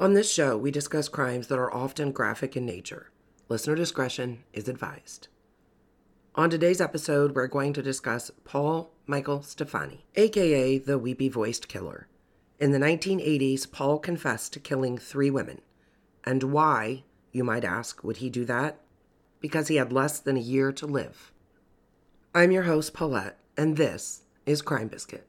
On this show, we discuss crimes that are often graphic in nature. Listener discretion is advised. On today's episode, we're going to discuss Paul Michael Stephani, aka the weepy voiced killer. In the 1980s, Paul confessed to killing three women. And why, you might ask, would he do that? Because he had less than a year to live. I'm your host, Paulette, and this is Crime Biscuit.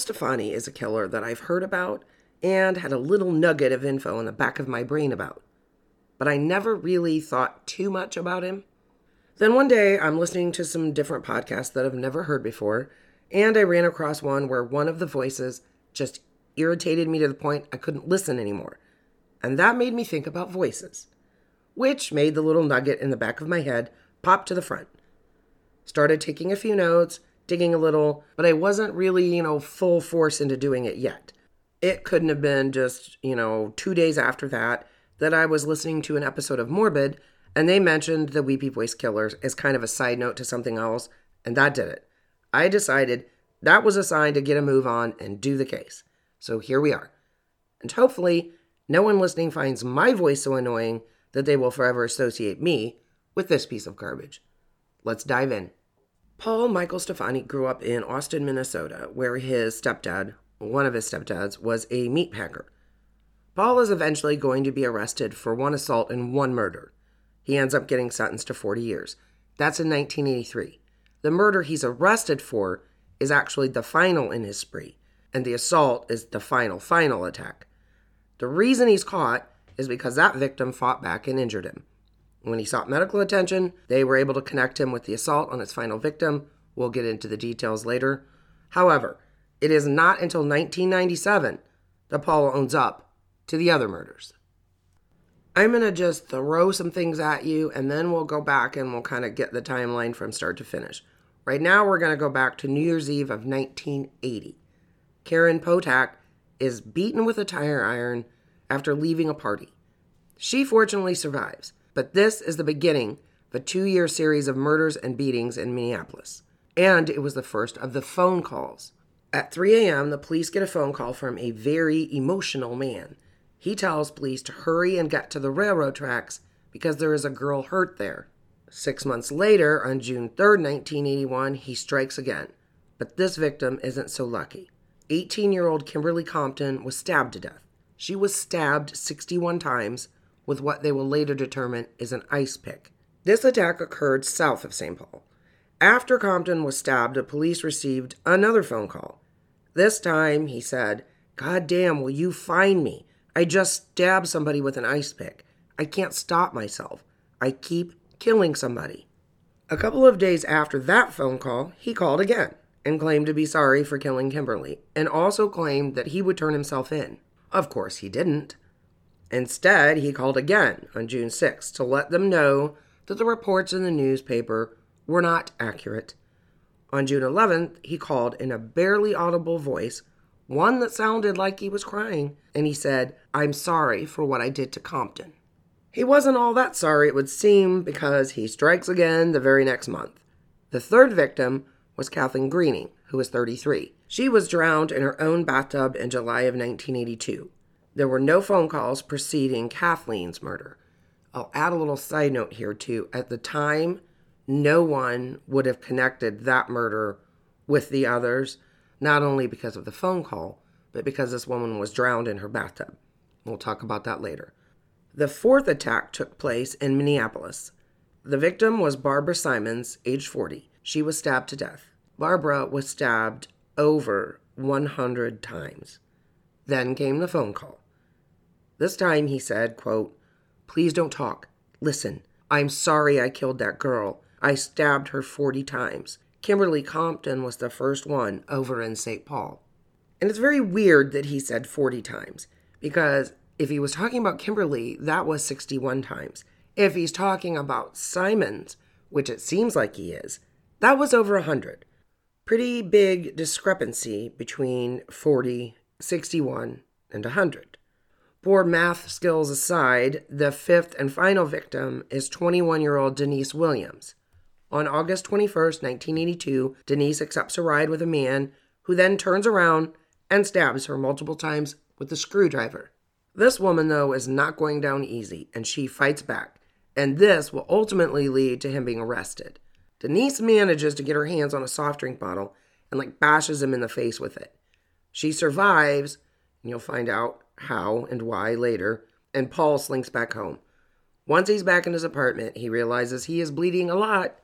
Stephani is a killer that I've heard about and had a little nugget of info in the back of my brain about, but I never really thought too much about him. Then one day I'm listening to some different podcasts that I've never heard before, and I ran across one where one of the voices just irritated me to the point I couldn't listen anymore. And that made me think about voices, which made the little nugget in the back of my head pop to the front. Started taking a few notes digging a little, but I wasn't really, you know, full force into doing it yet. It couldn't have been just, you know, two days after that that I was listening to an episode of Morbid and they mentioned the Weepy Voice Killers as kind of a side note to something else, and that did it. I decided that was a sign to get a move on and do the case. So here we are. And hopefully, no one listening finds my voice so annoying that they will forever associate me with this piece of garbage. Let's dive in. Paul Michael Stephani grew up in Austin, Minnesota, where his stepdad, one of his stepdads, was a meat packer. Paul is eventually going to be arrested for one assault and one murder. He ends up getting sentenced to 40 years. That's in 1983. The murder he's arrested for is actually the final in his spree, and the assault is the final, final attack. The reason he's caught is because that victim fought back and injured him. When he sought medical attention, they were able to connect him with the assault on his final victim. We'll get into the details later. However, it is not until 1997 that Paul owns up to the other murders. I'm going to just throw some things at you and then we'll go back and we'll kind of get the timeline from start to finish. Right now, we're going to go back to New Year's Eve of 1980. Karen Potack is beaten with a tire iron after leaving a party. She fortunately survives. But this is the beginning of a two year series of murders and beatings in Minneapolis. And it was the first of the phone calls. At 3 a.m., the police get a phone call from a very emotional man. He tells police to hurry and get to the railroad tracks because there is a girl hurt there. Six months later, on June 3, 1981, he strikes again. But this victim isn't so lucky. 18 year old Kimberly Compton was stabbed to death. She was stabbed 61 times with what they will later determine is an ice pick. This attack occurred south of St. Paul. After Compton was stabbed, the police received another phone call. This time, he said, God damn, will you find me? I just stabbed somebody with an ice pick. I can't stop myself. I keep killing somebody. A couple of days after that phone call, he called again and claimed to be sorry for killing Kimberly, and also claimed that he would turn himself in. Of course, he didn't. Instead, he called again on June 6 to let them know that the reports in the newspaper were not accurate. On June 11th, he called in a barely audible voice, one that sounded like he was crying, and he said, I'm sorry for what I did to Compton. He wasn't all that sorry, it would seem, because he strikes again the very next month. The third victim was Kathleen Greening, who was 33. She was drowned in her own bathtub in July of 1982. There were no phone calls preceding Kathleen's murder. I'll add a little side note here, too. At the time, no one would have connected that murder with the others, not only because of the phone call, but because this woman was drowned in her bathtub. We'll talk about that later. The fourth attack took place in Minneapolis. The victim was Barbara Simons, age 40. She was stabbed to death. Barbara was stabbed over 100 times. Then came the phone call. This time he said, quote, Please don't talk. Listen, I'm sorry I killed that girl. I stabbed her 40 times. Kimberly Compton was the first one over in St. Paul. And it's very weird that he said 40 times because if he was talking about Kimberly, that was 61 times. If he's talking about Simons, which it seems like he is, that was over 100. Pretty big discrepancy between 40, 61, and 100. Poor math skills aside, the fifth and final victim is 21 year old Denise Williams. On August 21st, 1982, Denise accepts a ride with a man who then turns around and stabs her multiple times with a screwdriver. This woman, though, is not going down easy and she fights back, and this will ultimately lead to him being arrested. Denise manages to get her hands on a soft drink bottle and like bashes him in the face with it. She survives, and you'll find out how and why later, and Paul slinks back home. Once he's back in his apartment, he realizes he is bleeding a lot,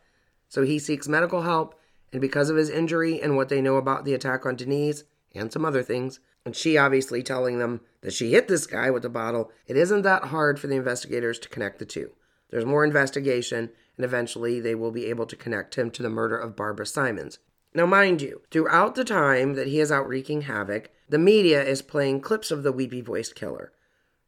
so he seeks medical help, and because of his injury and what they know about the attack on Denise and some other things, and she obviously telling them that she hit this guy with the bottle, it isn't that hard for the investigators to connect the two. There's more investigation, and eventually they will be able to connect him to the murder of Barbara Simons. Now, mind you, throughout the time that he is out wreaking havoc, the media is playing clips of the weepy voiced killer.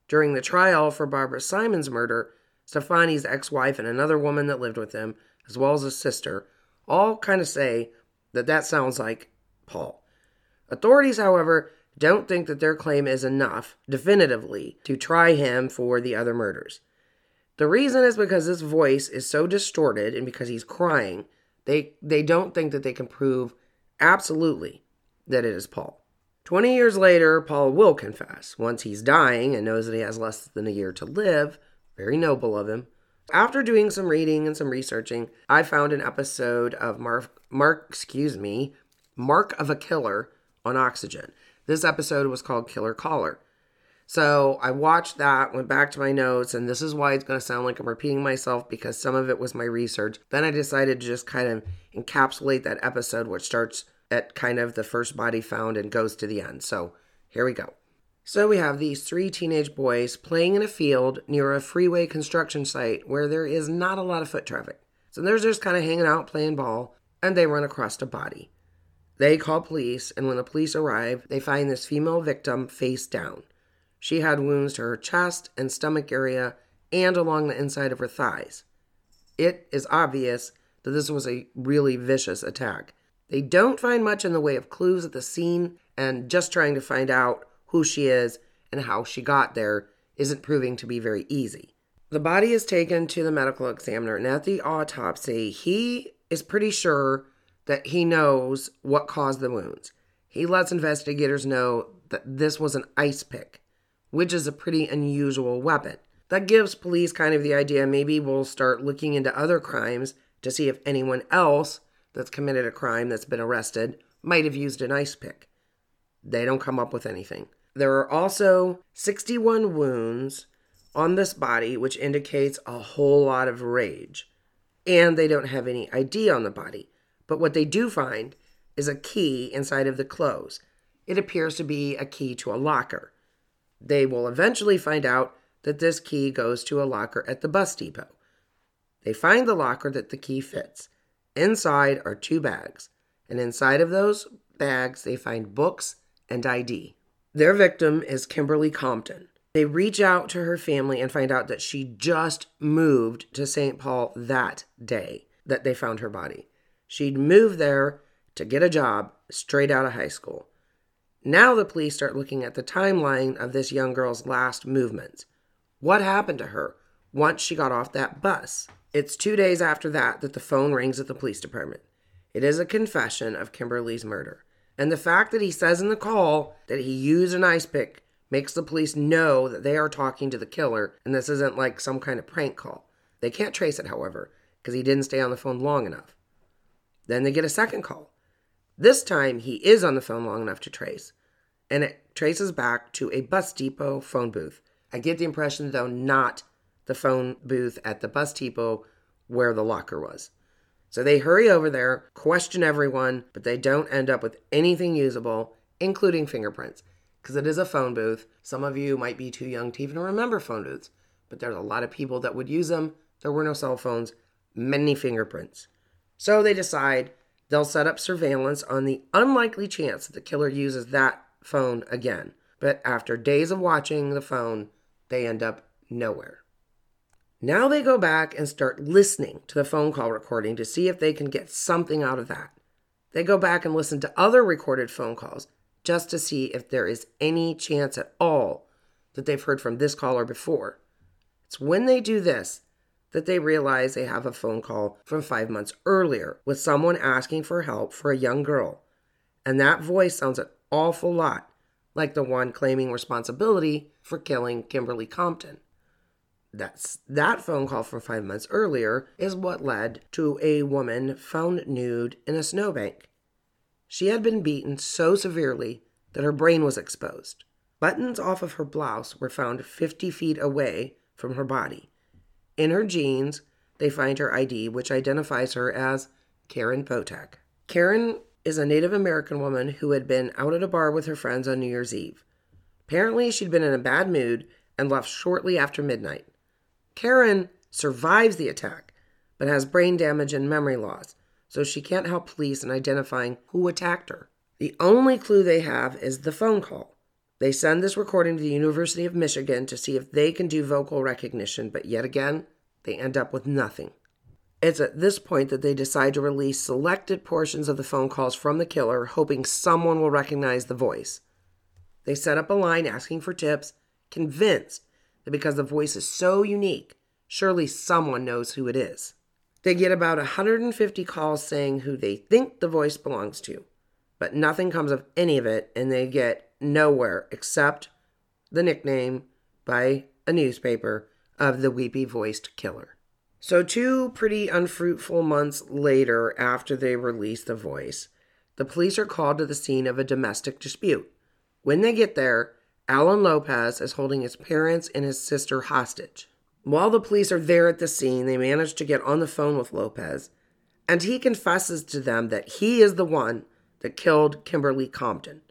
During the trial for Barbara Simon's murder, Stephani's ex wife and another woman that lived with him, as well as his sister, all kind of say that that sounds like Paul. Authorities, however, don't think that their claim is enough, definitively, to try him for the other murders. The reason is because his voice is so distorted and because he's crying they they don't think that they can prove absolutely that it is Paul. 20 years later, Paul will confess once he's dying and knows that he has less than a year to live. Very noble of him. After doing some reading and some researching, I found an episode of Mark, Mark, excuse me, Mark of a Killer on Oxygen. This episode was called Killer Caller. So I watched that, went back to my notes, and this is why it's going to sound like I'm repeating myself because some of it was my research. Then I decided to just kind of encapsulate that episode, which starts at kind of the first body found and goes to the end. So here we go. So we have these three teenage boys playing in a field near a freeway construction site where there is not a lot of foot traffic. So they're just kind of hanging out playing ball, and they run across a body. They call police, and when the police arrive, they find this female victim face down. She had wounds to her chest and stomach area and along the inside of her thighs. It is obvious that this was a really vicious attack. They don't find much in the way of clues at the scene, and just trying to find out who she is and how she got there isn't proving to be very easy. The body is taken to the medical examiner, and at the autopsy, he is pretty sure that he knows what caused the wounds. He lets investigators know that this was an ice pick which is a pretty unusual weapon. That gives police kind of the idea maybe we'll start looking into other crimes to see if anyone else that's committed a crime that's been arrested might have used an ice pick. They don't come up with anything. There are also 61 wounds on this body, which indicates a whole lot of rage. And they don't have any ID on the body. But what they do find is a key inside of the clothes. It appears to be a key to a locker. They will eventually find out that this key goes to a locker at the bus depot. They find the locker that the key fits. Inside are two bags, and inside of those bags, they find books and ID. Their victim is Kimberly Compton. They reach out to her family and find out that she just moved to St. Paul that day that they found her body. She'd moved there to get a job straight out of high school. Now the police start looking at the timeline of this young girl's last movements. What happened to her once she got off that bus? It's two days after that that the phone rings at the police department. It is a confession of Kimberly's murder. And the fact that he says in the call that he used an ice pick makes the police know that they are talking to the killer and this isn't like some kind of prank call. They can't trace it, however, because he didn't stay on the phone long enough. Then they get a second call. This time he is on the phone long enough to trace and it traces back to a bus depot phone booth. I get the impression, though, not the phone booth at the bus depot where the locker was. So they hurry over there, question everyone, but they don't end up with anything usable, including fingerprints, because it is a phone booth. Some of you might be too young to even remember phone booths, but there's a lot of people that would use them. There were no cell phones, many fingerprints. So they decide They'll set up surveillance on the unlikely chance that the killer uses that phone again. But after days of watching the phone, they end up nowhere. Now they go back and start listening to the phone call recording to see if they can get something out of that. They go back and listen to other recorded phone calls just to see if there is any chance at all that they've heard from this caller before. It's when they do this that they realize they have a phone call from five months earlier with someone asking for help for a young girl. And that voice sounds an awful lot like the one claiming responsibility for killing Kimberly Compton. That's that phone call from five months earlier is what led to a woman found nude in a snowbank. She had been beaten so severely that her brain was exposed. Buttons off of her blouse were found 50 feet away from her body. In her jeans, they find her ID, which identifies her as Karen Potek. Karen is a Native American woman who had been out at a bar with her friends on New Year's Eve. Apparently, she'd been in a bad mood and left shortly after midnight. Karen survives the attack, but has brain damage and memory loss, so she can't help police in identifying who attacked her. The only clue they have is the phone call. They send this recording to the University of Michigan to see if they can do vocal recognition, but yet again, they end up with nothing. It's at this point that they decide to release selected portions of the phone calls from the killer, hoping someone will recognize the voice. They set up a line asking for tips, convinced that because the voice is so unique, surely someone knows who it is. They get about 150 calls saying who they think the voice belongs to, but nothing comes of any of it, and they get nowhere except the nickname by a newspaper of the weepy voiced killer. So, two pretty unfruitful months later, after they release the voice, the police are called to the scene of a domestic dispute. When they get there, Alan Lopez is holding his parents and his sister hostage. While the police are there at the scene, they manage to get on the phone with Lopez, and he confesses to them that he is the one that killed Kimberly Compton.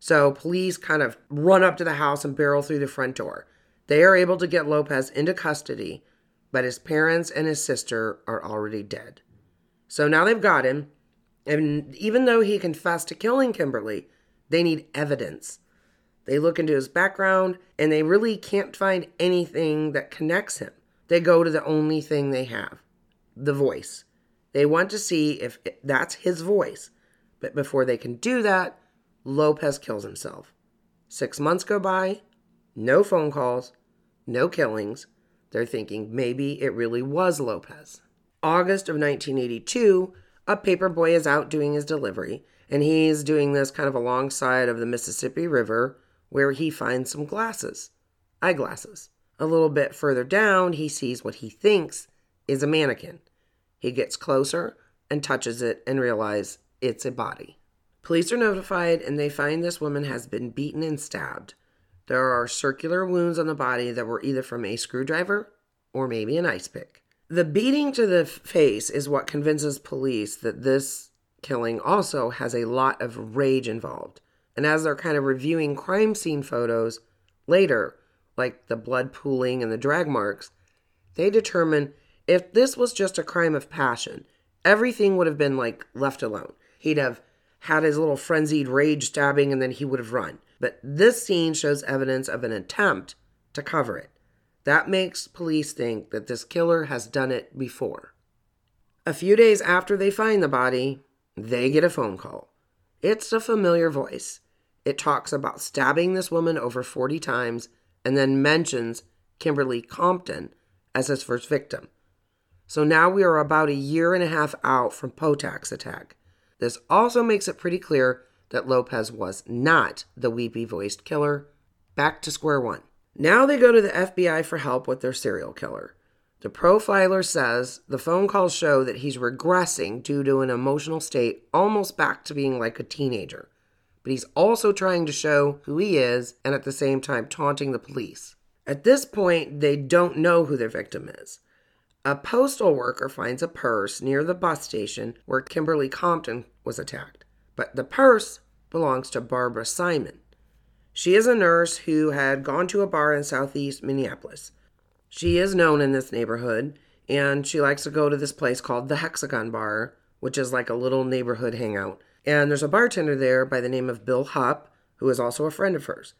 So police kind of run up to the house and barrel through the front door. They are able to get Lopez into custody, but his parents and his sister are already dead. So now they've got him, and even though he confessed to killing Kimberly, they need evidence. They look into his background and they really can't find anything that connects him. They go to the only thing they have the voice. They want to see if that's his voice. But before they can do that, Lopez kills himself. Six months go by, no phone calls, no killings. They're thinking maybe it really was Lopez. August of 1982, a paper boy is out doing his delivery, and he's doing this kind of alongside of the Mississippi River where he finds some glasses, eyeglasses. A little bit further down, he sees what he thinks is a mannequin. He gets closer and touches it and realizes it's a body. Police are notified and they find this woman has been beaten and stabbed. There are circular wounds on the body that were either from a screwdriver or maybe an ice pick. The beating to the face is what convinces police that this killing also has a lot of rage involved. And as they're kind of reviewing crime scene photos later, like the blood pooling and the drag marks, they determine if this was just a crime of passion, everything would have been like left alone. He'd have had his little frenzied rage stabbing and then he would have run. But this scene shows evidence of an attempt to cover it. That makes police think that this killer has done it before. A few days after they find the body, they get a phone call. It's a familiar voice it talks about stabbing this woman over 40 times and then mentions Kimberly Compton as his first victim. So now we are about a year and a half out from Potek's attack. This also makes it pretty clear that Lopez was not the weepy voiced killer. Back to square one. Now they go to the FBI for help with their serial killer. The profiler says the phone calls show that he's regressing due to an emotional state almost back to being like a teenager but he's also trying to show who he is and at the same time taunting the police. At this point, they don't know who their victim is. A postal worker finds a purse near the bus station where Kimberly Compton was attacked, but the purse belongs to Barbara Simon. She is a nurse who had gone to a bar in southeast Minneapolis. She is known in this neighborhood, and she likes to go to this place called the Hexagon Bar which is like a little neighborhood hangout. And there's a bartender there by the name of Bill Hupp, who is also a friend of hers.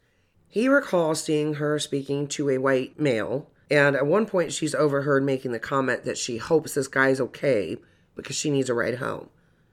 He recalls seeing her speaking to a white male, and at one point she's overheard making the comment that she hopes this guy's okay because she needs a ride home.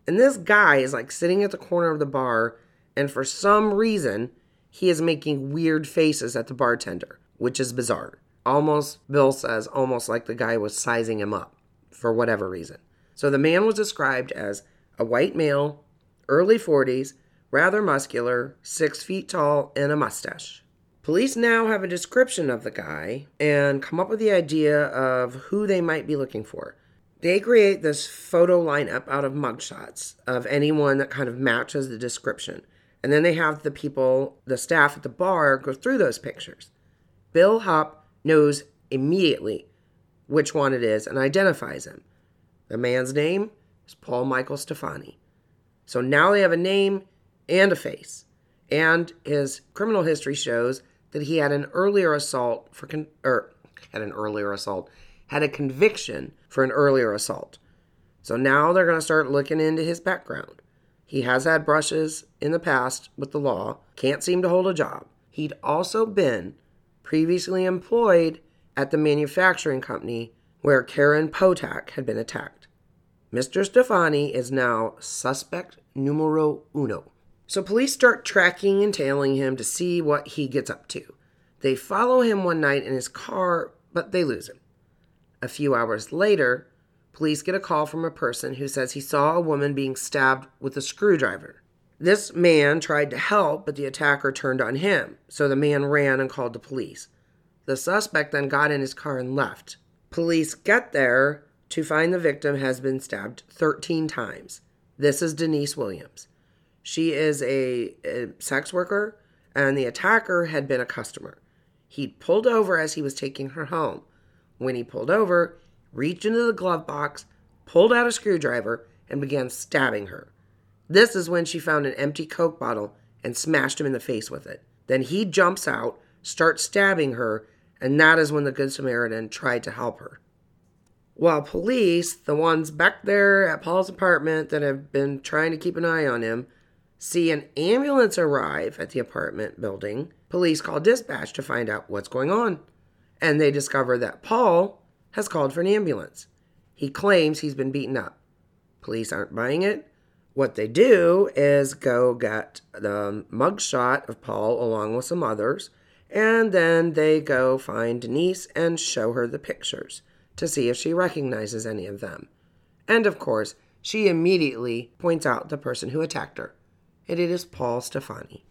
And this guy is like sitting at the corner of the bar, and for some reason, he is making weird faces at the bartender, which is bizarre. Almost, Bill says, almost like the guy was sizing him up for whatever reason. So the man was described as a white male, early 40s, rather muscular, six feet tall, and a mustache. Police now have a description of the guy and come up with the idea of who they might be looking for. They create this photo lineup out of mugshots of anyone that kind of matches the description. And then they have the people, the staff at the bar, go through those pictures. Bill Hupp knows immediately which one it is and identifies him. The man's name is Paul Michael Stephani. So now they have a name and a face. And his criminal history shows that he had an earlier assault for con- or had an earlier assault, had a conviction for an earlier assault. So now they're going to start looking into his background. He has had brushes in the past with the law, can't seem to hold a job. He'd also been previously employed at the manufacturing company where Karen Potack had been attacked. Mr. Stephani is now suspect numero uno. So police start tracking and tailing him to see what he gets up to. They follow him one night in his car, but they lose him. A few hours later, police get a call from a person who says he saw a woman being stabbed with a screwdriver. This man tried to help, but the attacker turned on him, so the man ran and called the police. The suspect then got in his car and left. Police get there to find the victim has been stabbed 13 times. This is Denise Williams. She is a, a sex worker, and the attacker had been a customer. He pulled over as he was taking her home. When he pulled over, reached into the glove box, pulled out a screwdriver, and began stabbing her. This is when she found an empty Coke bottle and smashed him in the face with it. Then he jumps out, starts stabbing her, and that is when the Good Samaritan tried to help her. While police, the ones back there at Paul's apartment that have been trying to keep an eye on him, see an ambulance arrive at the apartment building, police call dispatch to find out what's going on. And they discover that Paul has called for an ambulance. He claims he's been beaten up. Police aren't buying it. What they do is go get the mugshot of Paul along with some others, and then they go find Denise and show her the pictures to see if she recognizes any of them. And of course, she immediately points out the person who attacked her, and it is Paul Stephani.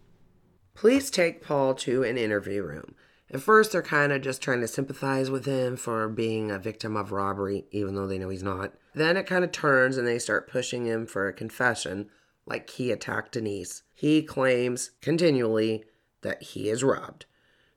Police take Paul to an interview room. At first, they're kind of just trying to sympathize with him for being a victim of robbery, even though they know he's not. Then it kind of turns and they start pushing him for a confession, like he attacked Denise. He claims continually that he is robbed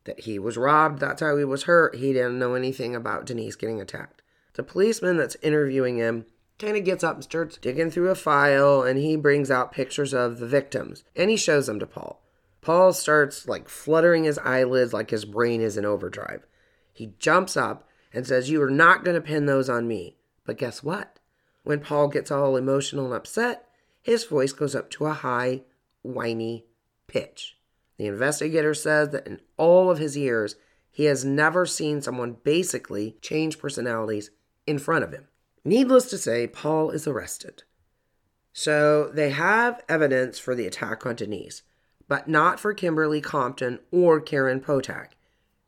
that he was robbed, that's how he was hurt. He didn't know anything about Denise getting attacked. The policeman that's interviewing him kind of gets up and starts digging through a file and he brings out pictures of the victims and he shows them to Paul. Paul starts like fluttering his eyelids like his brain is in overdrive. He jumps up and says, You are not going to pin those on me. But guess what? When Paul gets all emotional and upset, his voice goes up to a high, whiny pitch. The investigator says that in all of his years, he has never seen someone basically change personalities in front of him. Needless to say, Paul is arrested. So they have evidence for the attack on Denise, but not for Kimberly Compton or Karen Potack.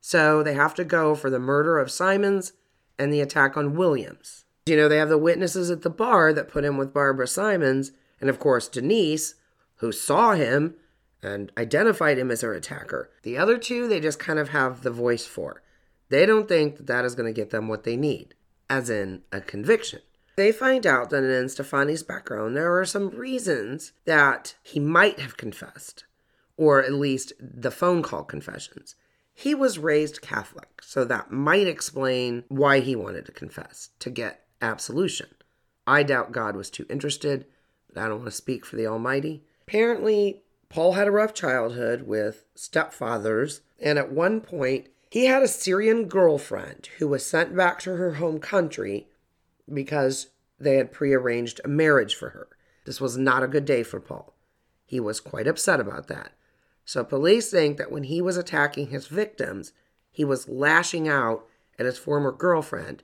So they have to go for the murder of Simons and the attack on Williams. You know, they have the witnesses at the bar that put him with Barbara Simons, and of course, Denise, who saw him and identified him as their attacker. The other two, they just kind of have the voice for. They don't think that that is going to get them what they need, as in a conviction. They find out that in Stephani's background, there are some reasons that he might have confessed, or at least the phone call confessions. He was raised Catholic, so that might explain why he wanted to confess, to get absolution. I doubt God was too interested, but I don't want to speak for the Almighty. Apparently, Paul had a rough childhood with stepfathers, and at one point, he had a Syrian girlfriend who was sent back to her home country because they had prearranged a marriage for her. This was not a good day for Paul. He was quite upset about that. So police think that when he was attacking his victims, he was lashing out at his former girlfriend,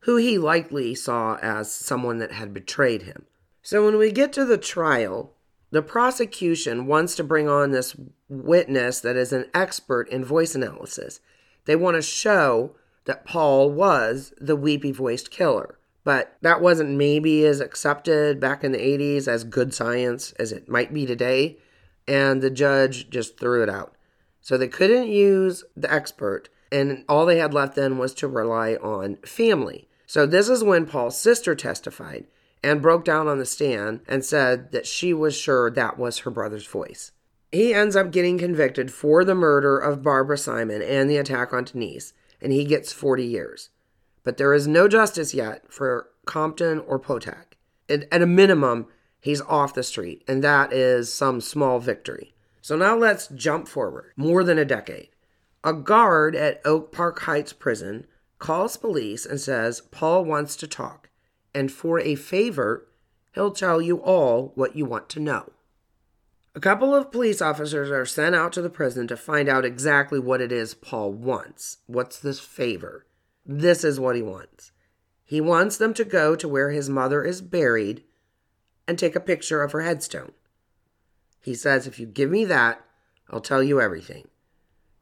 who he likely saw as someone that had betrayed him. So when we get to the trial, the prosecution wants to bring on this witness that is an expert in voice analysis. They want to show that Paul was the weepy voiced killer. But that wasn't maybe as accepted back in the 80s as good science as it might be today. And the judge just threw it out. So they couldn't use the expert. And all they had left then was to rely on family. So this is when Paul's sister testified and broke down on the stand and said that she was sure that was her brother's voice. He ends up getting convicted for the murder of Barbara Simon and the attack on Denise, and he gets 40 years. But there is no justice yet for Compton or Potok. At, a minimum, he's off the street, and that is some small victory. So now let's jump forward more than a decade. A guard at Oak Park Heights Prison calls police and says Paul wants to talk, and for a favor, he'll tell you all what you want to know. A couple of police officers are sent out to the prison to find out exactly what it is Paul wants. What's this favor? This is what he wants. He wants them to go to where his mother is buried and take a picture of her headstone. He says, If you give me that, I'll tell you everything.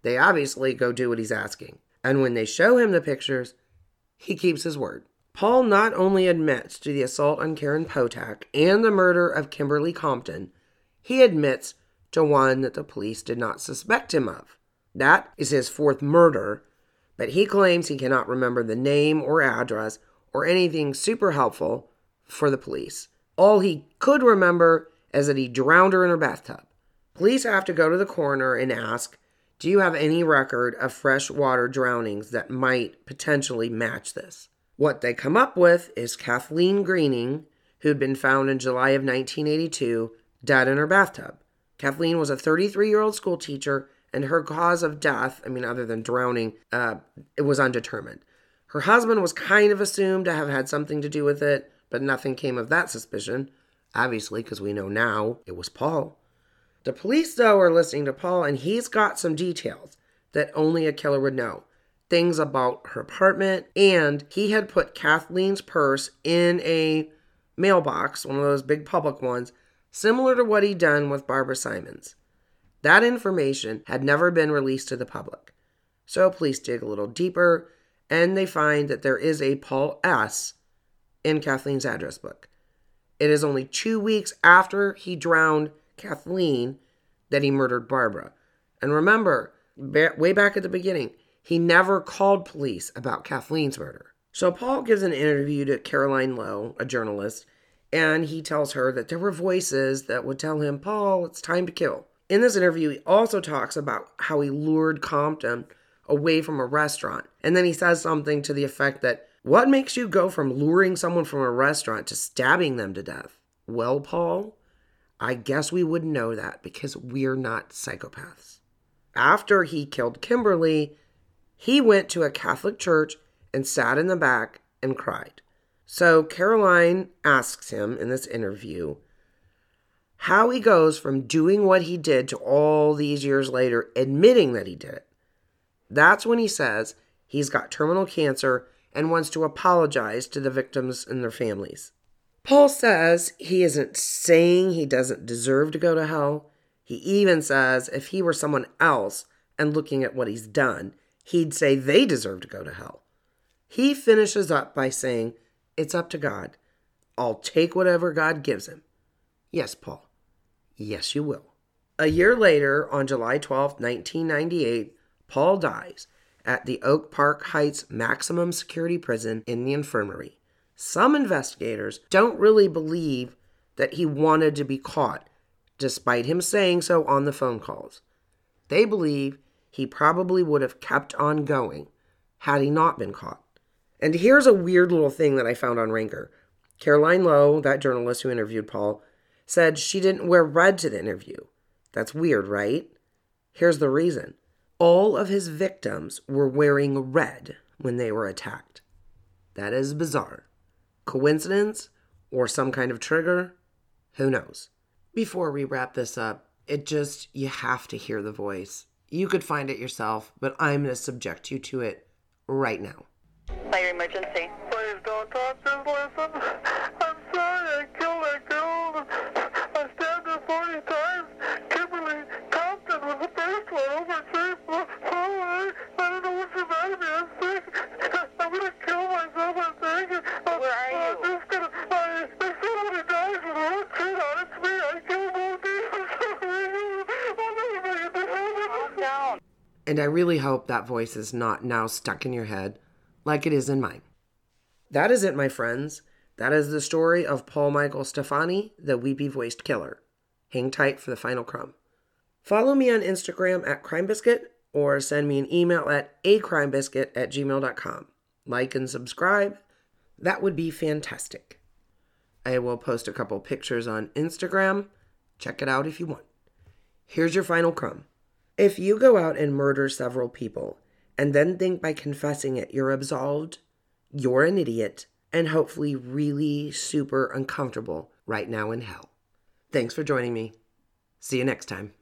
They obviously go do what he's asking. And when they show him the pictures, he keeps his word. Paul not only admits to the assault on Karen Potok and the murder of Kimberly Compton, he admits to one that the police did not suspect him of. That is his fourth murder, but he claims he cannot remember the name or address or anything super helpful for the police. All he could remember is that he drowned her in her bathtub. Police have to go to the coroner and ask, Do you have any record of freshwater drownings that might potentially match this? What they come up with is Kathleen Greening, who'd been found in July of 1982 dead in her bathtub. Kathleen was a 33 year old school teacher, and her cause of death, I mean, other than drowning, uh, it was undetermined. Her husband was kind of assumed to have had something to do with it, but nothing came of that suspicion. Obviously, because we know now it was Paul. The police, though, are listening to Paul, and he's got some details that only a killer would know. Things about her apartment, and he had put Kathleen's purse in a mailbox, one of those big public ones, similar to what he'd done with Barbara Simons. That information had never been released to the public. So police dig a little deeper and they find that there is a Paul S. in Kathleen's address book. It is only two weeks after he drowned Kathleen that he murdered Barbara. And remember, way back at the beginning, he never called police about Kathleen's murder. So Paul gives an interview to Caroline Lowe, a journalist, and he tells her that there were voices that would tell him, Paul, it's time to kill. In this interview, he also talks about how he lured Compton away from a restaurant. And then he says something to the effect that, What makes you go from luring someone from a restaurant to stabbing them to death? Well, Paul, I guess we wouldn't know that because we're not psychopaths. After he killed Kimberly, he went to a Catholic church and sat in the back and cried. So Caroline asks him in this interview how he goes from doing what he did to all these years later admitting that he did it. That's when he says he's got terminal cancer and wants to apologize to the victims and their families. Paul says he isn't saying he doesn't deserve to go to hell. He even says if he were someone else and looking at what he's done, he'd say they deserve to go to hell. He finishes up by saying it's up to God. I'll take whatever God gives him. Yes, Paul. Yes, you will. A year later, on July 12, 1998, Paul dies at the Oak Park Heights Maximum Security Prison in the infirmary. Some investigators don't really believe that he wanted to be caught, despite him saying so on the phone calls. They believe he probably would have kept on going had he not been caught. And here's a weird little thing that I found on Ranker. Caroline Lowe, that journalist who interviewed Paul, said she didn't wear red to the interview. That's weird, right? Here's the reason all of his victims were wearing red when they were attacked. That is bizarre. Coincidence or some kind of trigger? Who knows? Before we wrap this up, it just, you have to hear the voice. You could find it yourself, but I'm going to subject you to it right now. Fire emergency. Please don't talk, just listen. I'm sorry I killed that girl. I stabbed her 40 times. Kimberly Compton was the first one overseas. Sorry, oh, I don't know what's the matter with me. I'm sick. I'm gonna kill myself, I think. Where are I'm you? And I really hope that voice is not now stuck in your head like it is in mine. That is it, my friends. That is the story of Paul Michael Stephani, the weepy voiced killer. Hang tight for the final crumb. Follow me on Instagram at CrimeBiscuit or send me an email at acrimebiscuit at gmail.com. Like and subscribe. That would be fantastic. I will post a couple pictures on Instagram. Check it out if you want. Here's your final crumb. If you go out and murder several people and then think by confessing it you're absolved, you're an idiot and hopefully really super uncomfortable right now in hell. Thanks for joining me. See you next time.